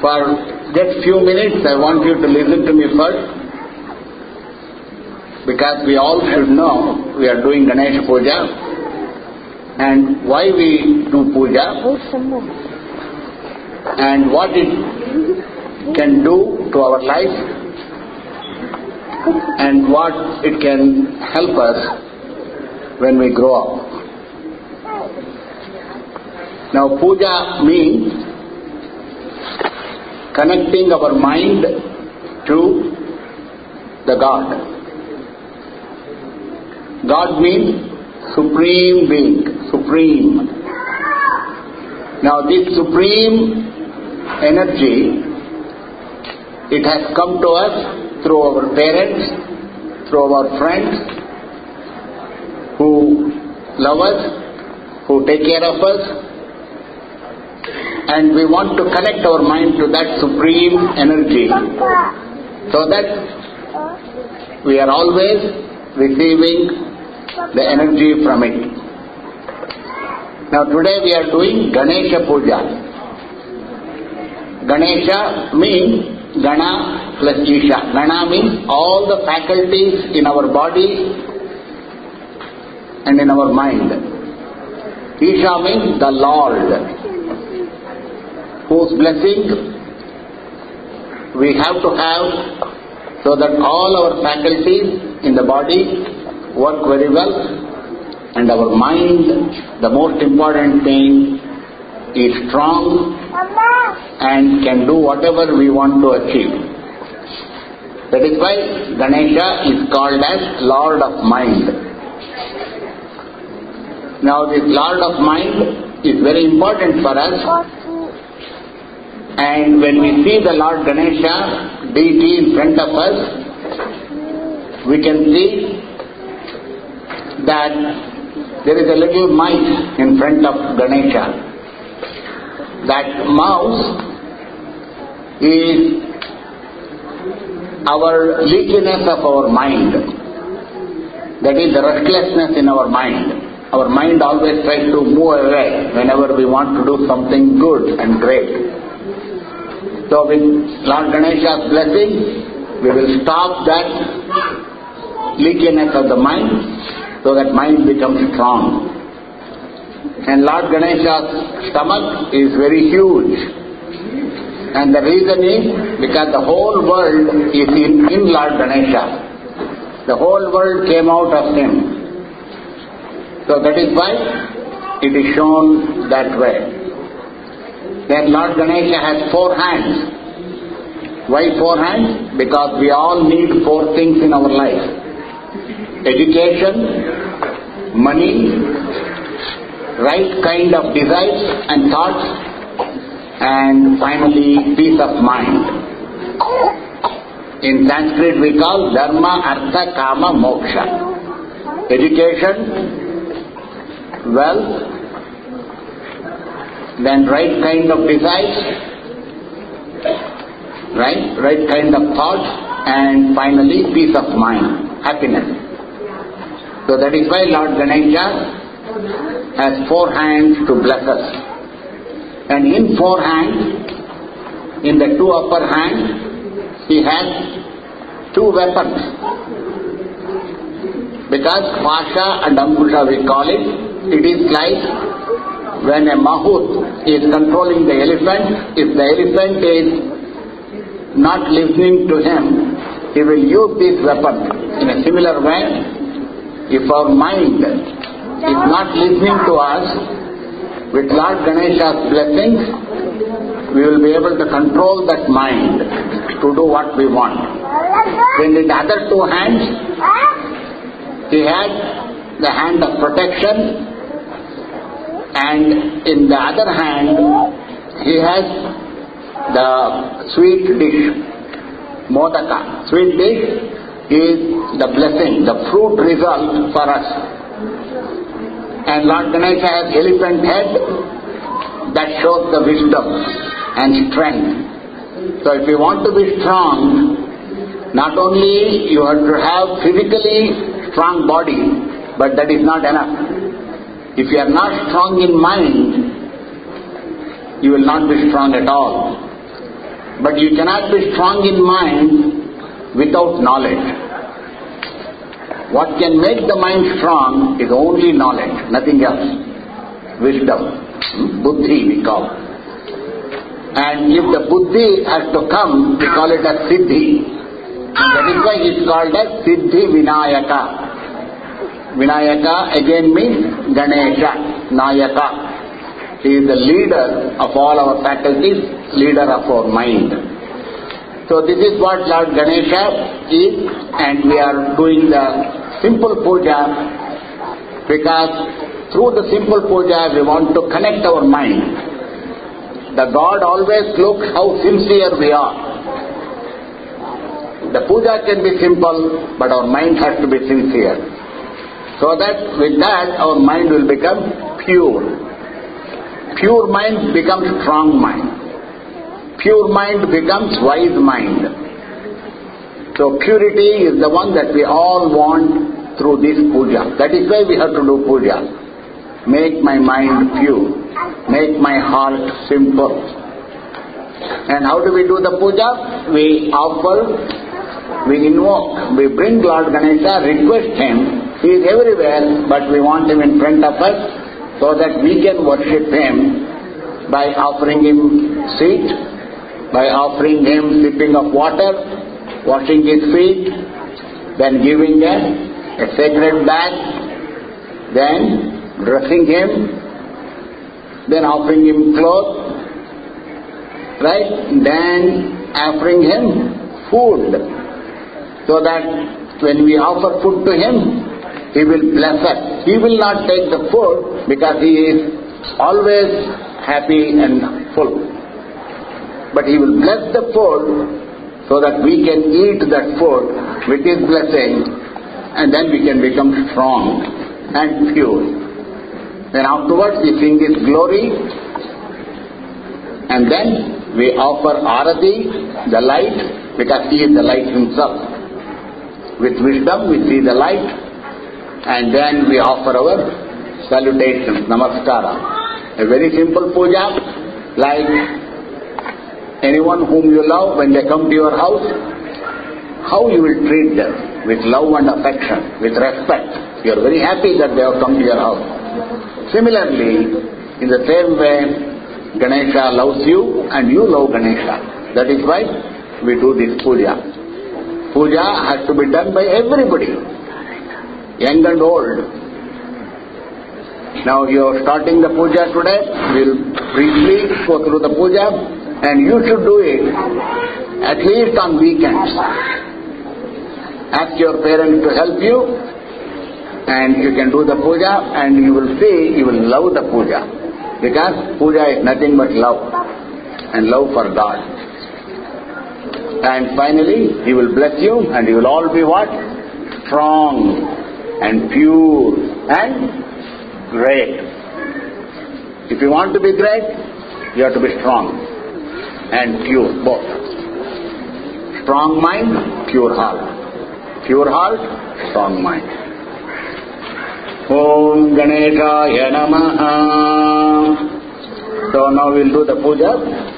For just few minutes, I want you to listen to me first. Because we all should know we are doing Ganesha Puja and why we do puja and what it can do to our life and what it can help us when we grow up. Now, puja means connecting our mind to the God. God means supreme being, supreme. Now, this supreme energy, it has come to us through our parents, through our friends who love us, who take care of us, and we want to connect our mind to that supreme energy so that we are always receiving the energy from it. Now today we are doing Ganesha Puja. Ganesha means Gana plus Isha. Gana means all the faculties in our body and in our mind. Isha means the Lord, whose blessing we have to have so that all our faculties in the body work very well and our mind, the most important thing, is strong and can do whatever we want to achieve. That is why Ganesha is called as Lord of Mind. Now this Lord of Mind is very important for us and when we see the Lord Ganesha deity in front of us, we can see that there is a little mice in front of Ganesha. That mouse is our leakiness of our mind. That is the restlessness in our mind. Our mind always tries to move away whenever we want to do something good and great. So with Lord Ganesha's blessing, we will stop that leakiness of the mind so that mind becomes strong. And Lord Ganesha's stomach is very huge. And the reason is because the whole world is in, in Lord Ganesha. The whole world came out of him. So that is why it is shown that way. Then Lord Ganesha has four hands. Why four hands? Because we all need four things in our life education, money, right kind of desires and thoughts, and finally peace of mind. In Sanskrit we call Dharma, Artha, Kama, Moksha. Education, wealth, then right kind of desires, right, right kind of thoughts, and finally peace of mind, happiness. So that is why Lord Ganesha has four hands to bless us. And in four hands, in the two upper hands, he has two weapons. Because Pasha and Angusha we call it, it is like when a Mahout is controlling the elephant, if the elephant is not listening to him, he will use this weapon. In a similar way, if our mind is not listening to us, with Lord Ganesha's blessings, we will be able to control that mind to do what we want. In the other two hands, he had the hand of protection, and in the other hand, he has the sweet dish, modaka. Sweet dish is the blessing, the fruit result for us. And Lord Ganesha has elephant head that shows the wisdom and strength. So if you want to be strong, not only you have to have physically strong body, but that is not enough. If you are not strong in mind, you will not be strong at all. But you cannot be strong in mind without knowledge. What can make the mind strong is only knowledge, nothing else. Wisdom, hmm? buddhi we call. And if the buddhi has to come, we call it a siddhi. That is why it's called as Siddhi Vinayaka. Vinayaka again means Ganesha, Nayaka. He is the leader of all our faculties, leader of our mind. So this is what Lord Ganesha is and we are doing the simple puja because through the simple puja we want to connect our mind the God always looks how sincere we are. The puja can be simple, but our mind has to be sincere. So that with that our mind will become pure. Pure mind becomes strong mind. Pure mind becomes wise mind. So purity is the one that we all want through this puja. That is why we have to do puja. Make my mind pure make my heart simple. And how do we do the puja? We offer, we invoke, we bring Lord Ganesha, request him. He is everywhere, but we want him in front of us so that we can worship him by offering him seat, by offering him sipping of water, washing his feet, then giving him a sacred bath, then dressing him, then offering him clothes, right? Then offering him food, so that when we offer food to him, he will bless us. He will not take the food because he is always happy and full. But he will bless the food so that we can eat that food with his blessing and then we can become strong and pure. Then afterwards we sing His glory and then we offer Arati, the light, because He is the light Himself. With wisdom we see the light and then we offer our salutations, namaskara. A very simple puja like anyone whom you love when they come to your house, how you will treat them with love and affection, with respect. You are very happy that they have come to your house. Similarly, in the same way, Ganesha loves you and you love Ganesha. That is why we do this puja. Puja has to be done by everybody, young and old. Now you are starting the puja today, we'll briefly go through the puja and you should do it at least on weekends. Ask your parents to help you and you can do the puja and you will see, you will love the puja. Because puja is nothing but love and love for God. And finally, He will bless you and you will all be what? Strong and pure and great. If you want to be great, you have to be strong and pure, both. Strong mind, pure heart. Pure heart, strong mind. Om Ganeshaya Namaha. So now we'll do the puja.